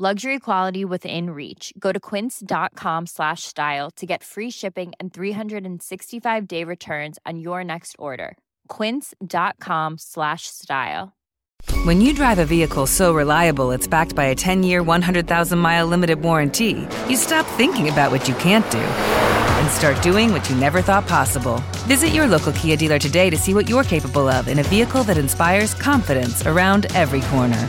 Luxury quality within reach. Go to quince.com slash style to get free shipping and 365 day returns on your next order. Quince.com slash style. When you drive a vehicle so reliable it's backed by a 10 year, 100,000 mile limited warranty, you stop thinking about what you can't do and start doing what you never thought possible. Visit your local Kia dealer today to see what you're capable of in a vehicle that inspires confidence around every corner.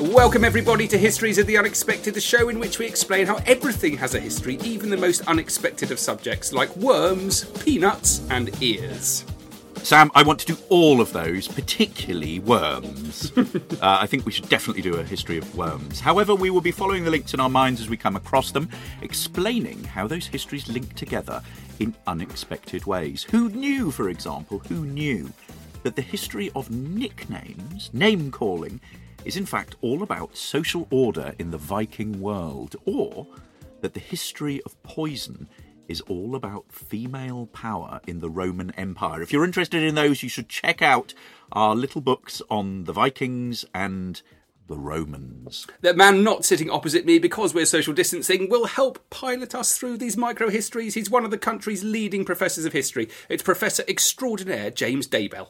Welcome, everybody, to Histories of the Unexpected, the show in which we explain how everything has a history, even the most unexpected of subjects like worms, peanuts, and ears. Sam, I want to do all of those, particularly worms. uh, I think we should definitely do a history of worms. However, we will be following the links in our minds as we come across them, explaining how those histories link together in unexpected ways. Who knew, for example, who knew that the history of nicknames, name calling, is in fact all about social order in the Viking world, or that the history of poison is all about female power in the Roman Empire. If you're interested in those, you should check out our little books on the Vikings and the Romans. The man not sitting opposite me because we're social distancing will help pilot us through these micro histories. He's one of the country's leading professors of history. It's Professor Extraordinaire James Daybell.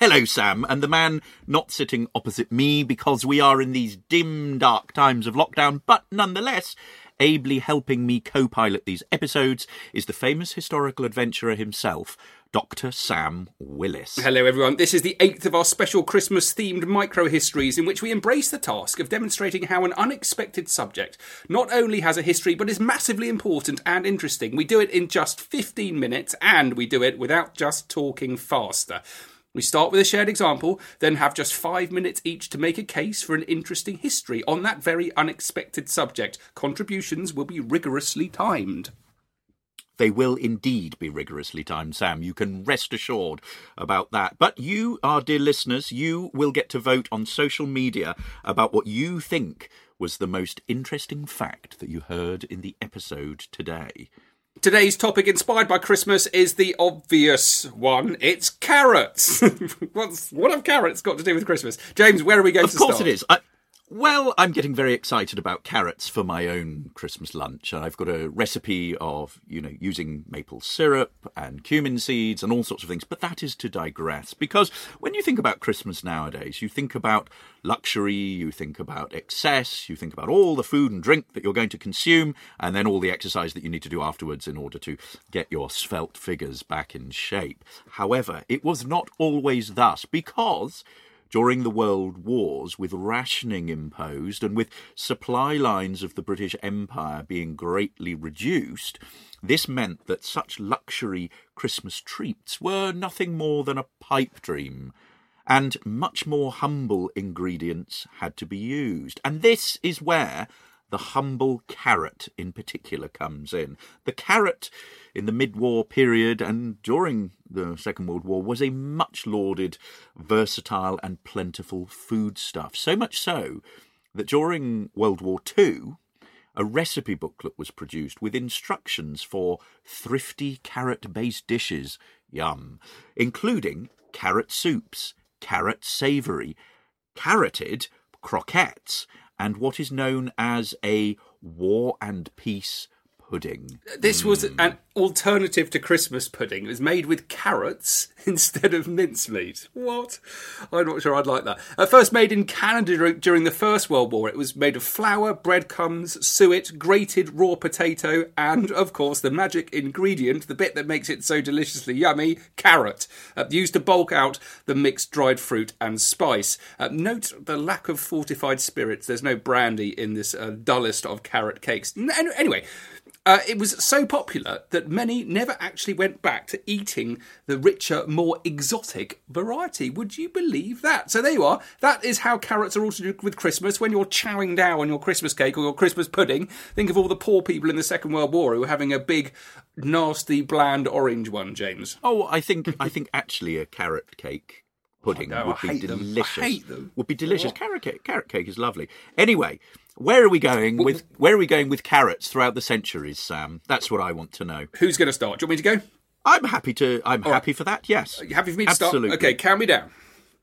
Hello, Sam, and the man not sitting opposite me because we are in these dim, dark times of lockdown, but nonetheless, ably helping me co pilot these episodes is the famous historical adventurer himself, Dr. Sam Willis. Hello, everyone. This is the eighth of our special Christmas themed micro histories in which we embrace the task of demonstrating how an unexpected subject not only has a history but is massively important and interesting. We do it in just 15 minutes and we do it without just talking faster. We start with a shared example, then have just five minutes each to make a case for an interesting history on that very unexpected subject. Contributions will be rigorously timed. They will indeed be rigorously timed, Sam. You can rest assured about that. But you, our dear listeners, you will get to vote on social media about what you think was the most interesting fact that you heard in the episode today. Today's topic, inspired by Christmas, is the obvious one. It's carrots. What's, what have carrots got to do with Christmas? James, where are we going of to start? Of course it is. I, well, I'm getting very excited about carrots for my own Christmas lunch. I've got a recipe of, you know, using maple syrup and cumin seeds and all sorts of things, but that is to digress. Because when you think about Christmas nowadays, you think about luxury, you think about excess, you think about all the food and drink that you're going to consume, and then all the exercise that you need to do afterwards in order to get your svelte figures back in shape. However, it was not always thus because during the World Wars, with rationing imposed and with supply lines of the British Empire being greatly reduced, this meant that such luxury Christmas treats were nothing more than a pipe dream, and much more humble ingredients had to be used. And this is where the humble carrot in particular comes in. The carrot in the mid war period and during the Second World War was a much lauded, versatile, and plentiful foodstuff. So much so that during World War II, a recipe booklet was produced with instructions for thrifty carrot based dishes, yum, including carrot soups, carrot savoury, carroted croquettes, and what is known as a war and peace pudding. This was an alternative to Christmas pudding. It was made with carrots instead of mincemeat. What? I'm not sure I'd like that. At first made in Canada during the First World War, it was made of flour, breadcrumbs, suet, grated raw potato, and, of course, the magic ingredient, the bit that makes it so deliciously yummy, carrot, uh, used to bulk out the mixed dried fruit and spice. Uh, note the lack of fortified spirits. There's no brandy in this uh, dullest of carrot cakes. N- Anyway, uh, it was so popular that many never actually went back to eating the richer, more exotic variety. Would you believe that? So there you are. That is how carrots are all to do with Christmas. When you're chowing down on your Christmas cake or your Christmas pudding, think of all the poor people in the Second World War who were having a big, nasty, bland orange one, James. Oh, I think I think actually a carrot cake pudding Oh, no, would be them. I delicious. hate them. Would be delicious. Carrot cake, carrot cake is lovely. Anyway, where are we going with where are we going with carrots throughout the centuries, Sam? That's what I want to know. Who's going to start? Do you want me to go? I'm happy to. I'm happy for that. Yes. Are you happy for me to Absolutely. start? Okay, count me down.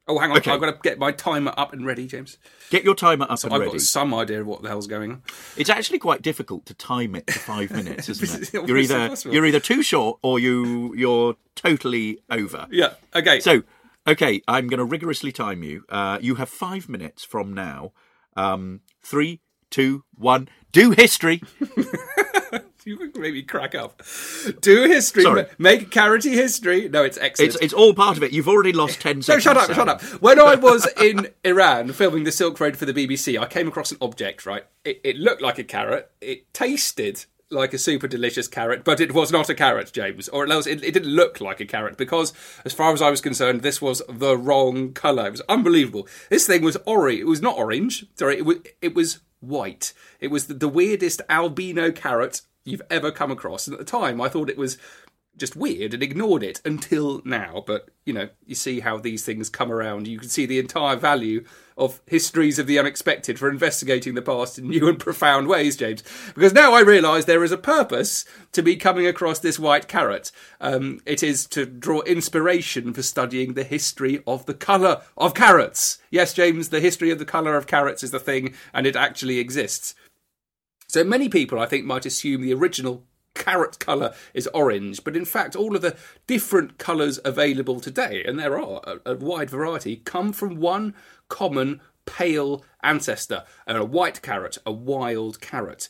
Oh, hang on. Okay. I've got to get my timer up and ready, James. Get your timer up and ready. I've got some idea of what the hell's going on. It's actually quite difficult to time it to five minutes, isn't it? You're either impossible. you're either too short or you you're totally over. Yeah. Okay. So, okay, I'm going to rigorously time you. Uh, you have five minutes from now. Um, three, two, one. Do history. You made me crack up. Do history. Sorry. ma- Make carroty history. No, it's excellent. It's it's all part of it. You've already lost ten no, seconds. shut up, shut up. When I was in Iran filming the Silk Road for the BBC, I came across an object, right? It, it looked like a carrot. It tasted like a super delicious carrot, but it was not a carrot, James. Or it, it didn't look like a carrot because, as far as I was concerned, this was the wrong colour. It was unbelievable. This thing was orange. It was not orange. Sorry, it was, it was white. It was the, the weirdest albino carrot you've ever come across. And at the time, I thought it was just weird and ignored it until now. But you know, you see how these things come around. You can see the entire value of histories of the unexpected for investigating the past in new and profound ways, James. Because now I realise there is a purpose to me coming across this white carrot. Um, it is to draw inspiration for studying the history of the colour of carrots. Yes, James, the history of the colour of carrots is the thing, and it actually exists. So many people, I think, might assume the original carrot colour is orange, but in fact, all of the different colours available today, and there are a, a wide variety, come from one common pale ancestor, a white carrot, a wild carrot.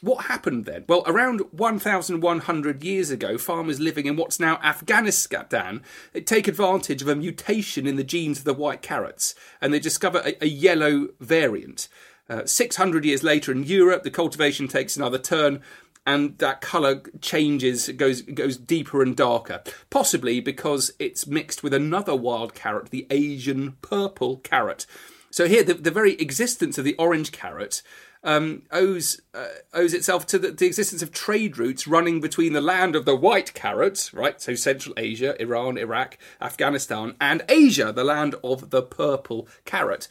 What happened then? Well, around 1,100 years ago, farmers living in what's now Afghanistan take advantage of a mutation in the genes of the white carrots and they discover a, a yellow variant. Uh, 600 years later in Europe, the cultivation takes another turn and that colour changes, goes goes deeper and darker. Possibly because it's mixed with another wild carrot, the Asian purple carrot. So here, the, the very existence of the orange carrot um, owes uh, owes itself to the, the existence of trade routes running between the land of the white carrot, right? So Central Asia, Iran, Iraq, Afghanistan, and Asia, the land of the purple carrot.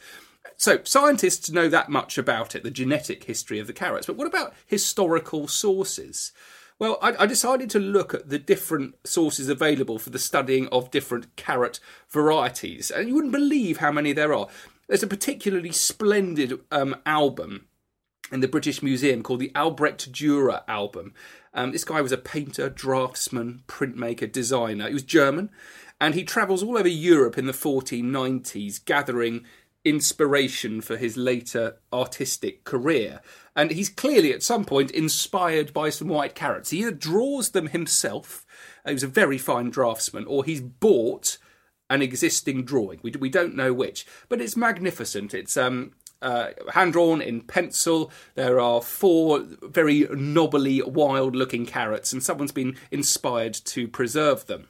So scientists know that much about it, the genetic history of the carrots. But what about historical sources? Well, I, I decided to look at the different sources available for the studying of different carrot varieties, and you wouldn't believe how many there are. There's a particularly splendid um, album in the British Museum called the Albrecht Dürer album. Um, this guy was a painter, draftsman, printmaker, designer. He was German, and he travels all over Europe in the 1490s, gathering inspiration for his later artistic career. And he's clearly at some point inspired by some white carrots. He either draws them himself, he was a very fine draftsman, or he's bought an existing drawing. We, we don't know which, but it's magnificent. It's um, uh, hand drawn in pencil. There are four very knobbly, wild looking carrots, and someone's been inspired to preserve them.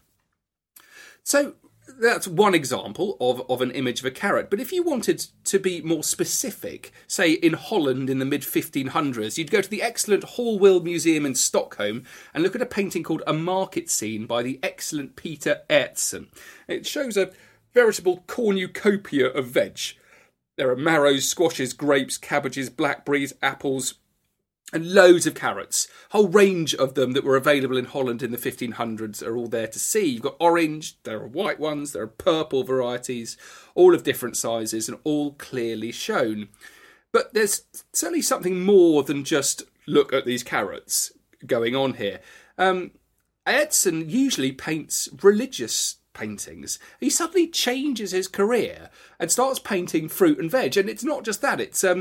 So that's one example of, of an image of a carrot. But if you wanted to be more specific, say in Holland in the mid 1500s, you'd go to the excellent Hallwyl Museum in Stockholm and look at a painting called A Market Scene by the excellent Peter Aertsen. It shows a veritable cornucopia of veg. There are marrows, squashes, grapes, cabbages, blackberries, apples, and loads of carrots. A whole range of them that were available in Holland in the 1500s are all there to see. You've got orange, there are white ones, there are purple varieties, all of different sizes and all clearly shown. But there's certainly something more than just look at these carrots going on here. Um, Aertsen usually paints religious paintings. He suddenly changes his career and starts painting fruit and veg. And it's not just that, it's um,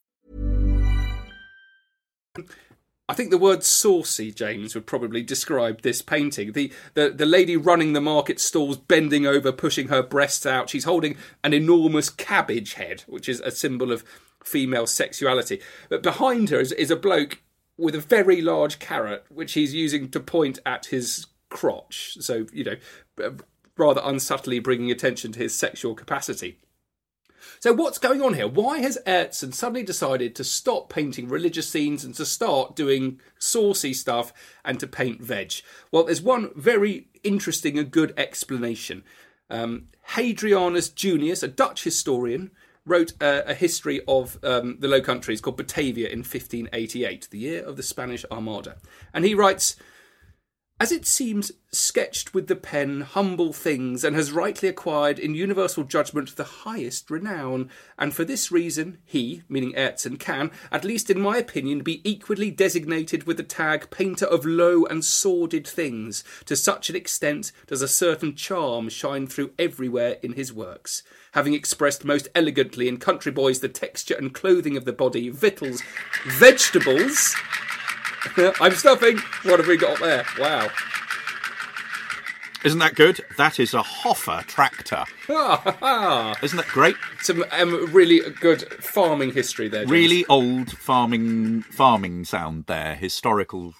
I think the word saucy, James, would probably describe this painting. The, the the lady running the market stalls bending over, pushing her breasts out. She's holding an enormous cabbage head, which is a symbol of female sexuality. But behind her is, is a bloke with a very large carrot, which he's using to point at his crotch. So, you know, rather unsubtly bringing attention to his sexual capacity. So what's going on here? Why has Aertsen suddenly decided to stop painting religious scenes and to start doing saucy stuff and to paint veg? Well, there's one very interesting and good explanation. Um, Hadrianus Junius, a Dutch historian, wrote a, a history of um, the Low Countries called Batavia in 1588, the year of the Spanish Armada. And he writes, as it seems sketched with the pen humble things, and has rightly acquired in universal judgment the highest renown, and for this reason he, meaning Aertsen, can, at least in my opinion, be equally designated with the tag painter of low and sordid things. To such an extent does a certain charm shine through everywhere in his works. Having expressed most elegantly in Country Boys the texture and clothing of the body, victuals, vegetables. I'm stuffing. What have we got there? Wow. Isn't that good? That is a Hoffer tractor. Isn't that great? Some um, really good farming history there. James. Really old farming farming sound there. Historical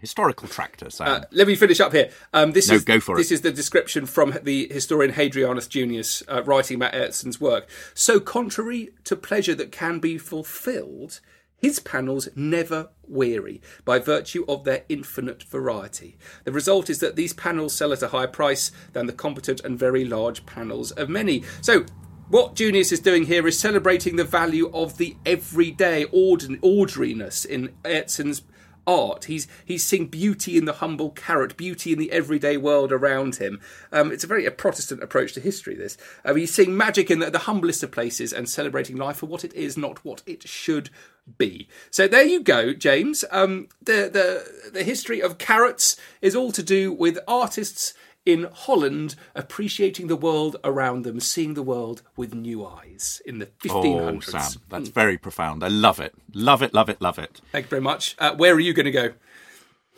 historical tractor sound. Uh, let me finish up here. Um, this No, is go for this it. is the description from the historian Hadrianus Junius uh, writing about Aertsen's work. So contrary to pleasure that can be fulfilled, his panels never weary by virtue of their infinite variety. The result is that these panels sell at a higher price than the competent and very large panels of many. So. What Junius is doing here is celebrating the value of the everyday ordin- ordinariness in Aertsen's art. He's he's seeing beauty in the humble carrot, beauty in the everyday world around him. Um, it's a very a Protestant approach to history. This uh, he's seeing magic in the, the humblest of places and celebrating life for what it is, not what it should be. So there you go, James. Um, the the the history of carrots is all to do with artists. In Holland, appreciating the world around them, seeing the world with new eyes in the 1500s. oh, Sam, that's very profound. I love it. Love it, love it, love it. Thank you very much. Uh, where are you going to go?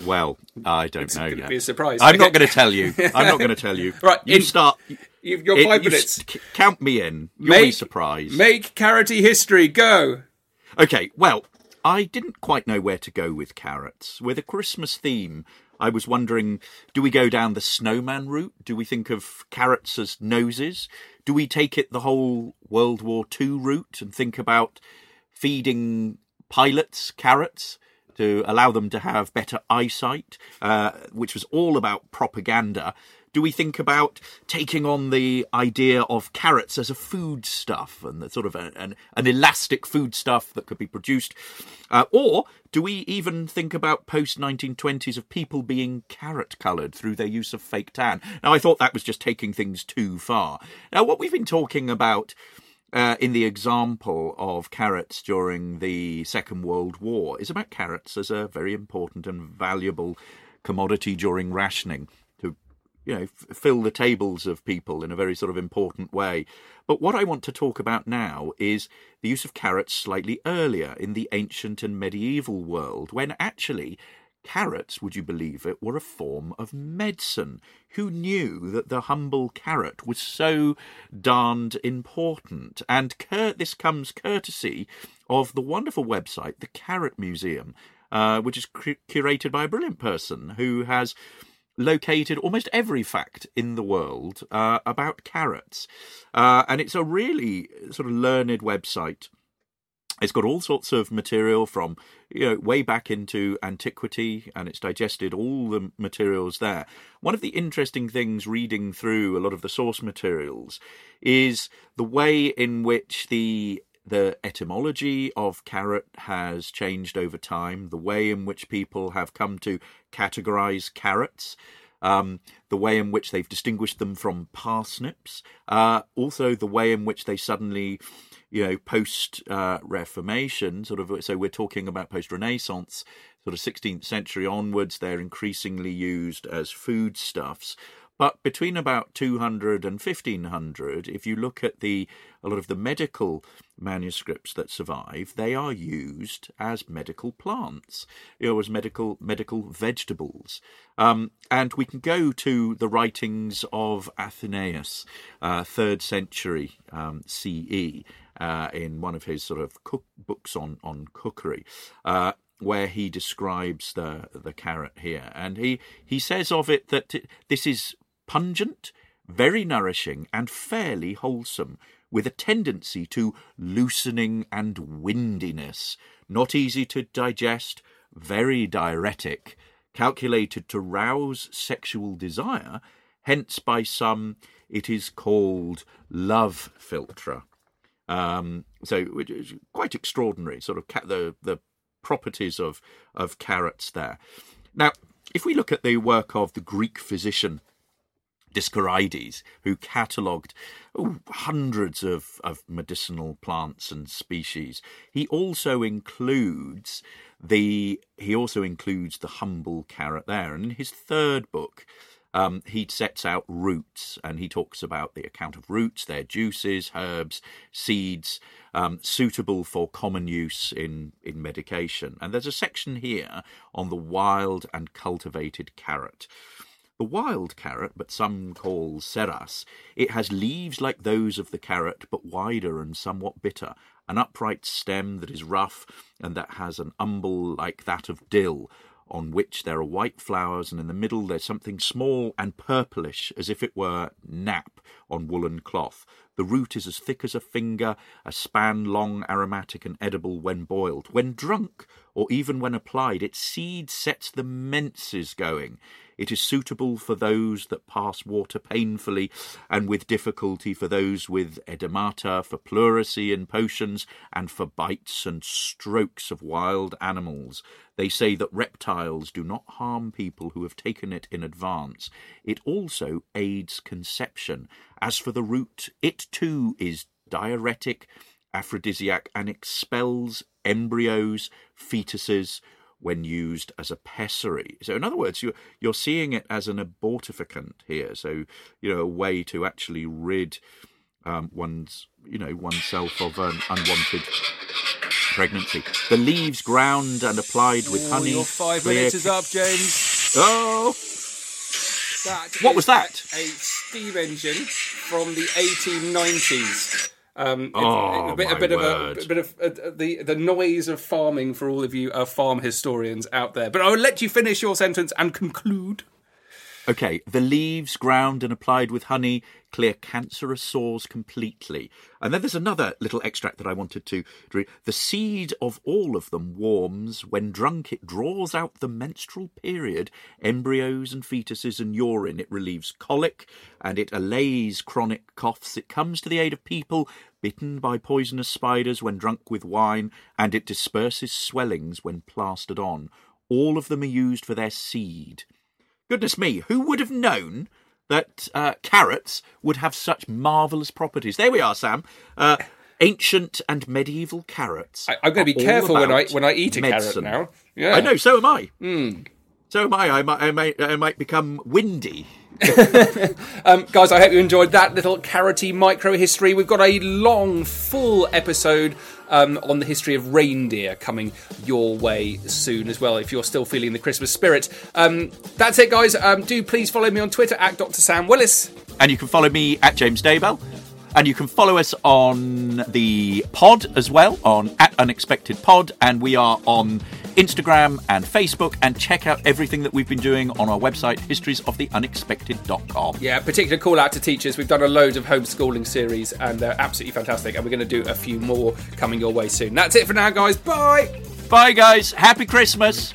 Well, I don't know gonna yet. be a surprise. I'm Okay. not going to tell you. I'm not going to tell you. Right, you in- start. You've got it- five you minutes. c- count me in. You'll be surprised. Make carroty history. Go. Okay, well, I didn't quite know where to go with carrots. With a Christmas theme, I was wondering do we go down the snowman route? Do we think of carrots as noses? Do we take it the whole World War II route and think about feeding pilots carrots? To allow them to have better eyesight, uh, which was all about propaganda. Do we think about taking on the idea of carrots as a foodstuff and the sort of a, an, an elastic foodstuff that could be produced? Uh, or do we even think about post 1920s of people being carrot coloured through their use of fake tan? Now, I thought that was just taking things too far. Now, what we've been talking about uh, in the example of carrots during the Second World War is about carrots as a very important and valuable commodity during rationing you know f- fill the tables of people in a very sort of important way. But what I want to talk about now is the use of carrots slightly earlier in the ancient and medieval world when actually Carrots, would you believe it, were a form of medicine. Who knew that the humble carrot was so darned important? And cur- this comes courtesy of the wonderful website, the Carrot Museum, uh, which is cu- curated by a brilliant person who has located almost every fact in the world uh, about carrots. Uh, and it's a really sort of learned website It's got all sorts of material from you know way back into antiquity, and it's digested all the materials there. One of the interesting things reading through a lot of the source materials is the way in which the the etymology of carrot has changed over time, the way in which people have come to categorize carrots. Um, the way in which they've distinguished them from parsnips, uh, also the way in which they suddenly you know, post uh, Reformation, sort of. So we're talking about post Renaissance, sort of 16th century onwards. They're increasingly used as foodstuffs. But between about 200 and 1500, if you look at the a lot of the medical manuscripts that survive, they are used as medical plants, you know, as medical medical vegetables. Um, and we can go to the writings of Athenaeus, uh, third century um, CE, uh, in one of his sort of cook books on on cookery. Uh, where he describes the the carrot here, and he he says of it that this is pungent, very nourishing, and fairly wholesome, with a tendency to loosening and windiness, not easy to digest, very diuretic, calculated to rouse sexual desire. Hence, by some, it is called love philtre. Um, so which is quite extraordinary, sort of ca- the the properties of of carrots there. Now, if we look at the work of the Greek physician Dioscorides, who catalogued hundreds of, of medicinal plants and species, he also includes the he also includes the humble carrot there. And in his third book, um, he sets out roots and he talks about the account of roots, their juices, herbs, seeds, um, suitable for common use in, in medication. And there's a section here on the wild and cultivated carrot. The wild carrot, but some call seras, it has leaves like those of the carrot, but wider and somewhat bitter, an upright stem that is rough, and that has an umbel like that of dill, on which there are white flowers, and in the middle there's something small and purplish, as if it were nap on woolen cloth. The root is as thick as a finger, a span long, aromatic, and edible when boiled. When drunk, or even when applied, its seed sets the menses going. It is suitable for those that pass water painfully and with difficulty, for those with edemata, for pleurisy in potions, and for bites and strokes of wild animals. They say that reptiles do not harm people who have taken it in advance. It also aids conception. As for the root, it too is diuretic, aphrodisiac, and expels embryos, fetuses, when used as a pessary. So, in other words, you're, you're seeing it as an abortificant here. So, you know, a way to actually rid um, one's, you know, oneself of an unwanted pregnancy. The leaves ground and applied with honey. Your five clear... minutes is up, James. Oh. That what was that? A steam engine from the 1890s. Um, oh, a bit, a bit of a, a, bit of uh, the the noise of farming for all of you uh, farm historians out there. But I'll let you finish your sentence and conclude. Okay, the leaves ground and applied with honey clear cancerous sores completely. And then there's another little extract that I wanted to read. The seed of all of them warms. When drunk, it draws out the menstrual period, embryos and fetuses and urine. It relieves colic and it allays chronic coughs. It comes to the aid of people bitten by poisonous spiders when drunk with wine, and it disperses swellings when plastered on. All of them are used for their seed. Goodness me, who would have known that uh, carrots would have such marvellous properties? There we are, Sam. Uh, ancient and medieval carrots. I, am going to be careful when I when I eat a medicine. carrot now. Yeah, I know. So am I. Mm. So am I. I might, I might, I might become windy. um, guys, I hope you enjoyed that little carroty micro history. We've got a long, full episode um, on the history of reindeer coming your way soon as well, if you're still feeling the Christmas spirit. Um, that's it, guys. Um, do please follow me on Twitter at Dr. Sam Willis. And you can follow me at James Daybell. And you can follow us on the pod as well, on at Unexpected Pod. And we are on Instagram and Facebook, and check out everything that we've been doing on our website, historiesoftheunexpected.com. Yeah, particular call out to teachers. We've done a load of homeschooling series and they're absolutely fantastic. And we're going to do a few more coming your way soon. That's it for now, guys. Bye. Bye, guys. Happy Christmas.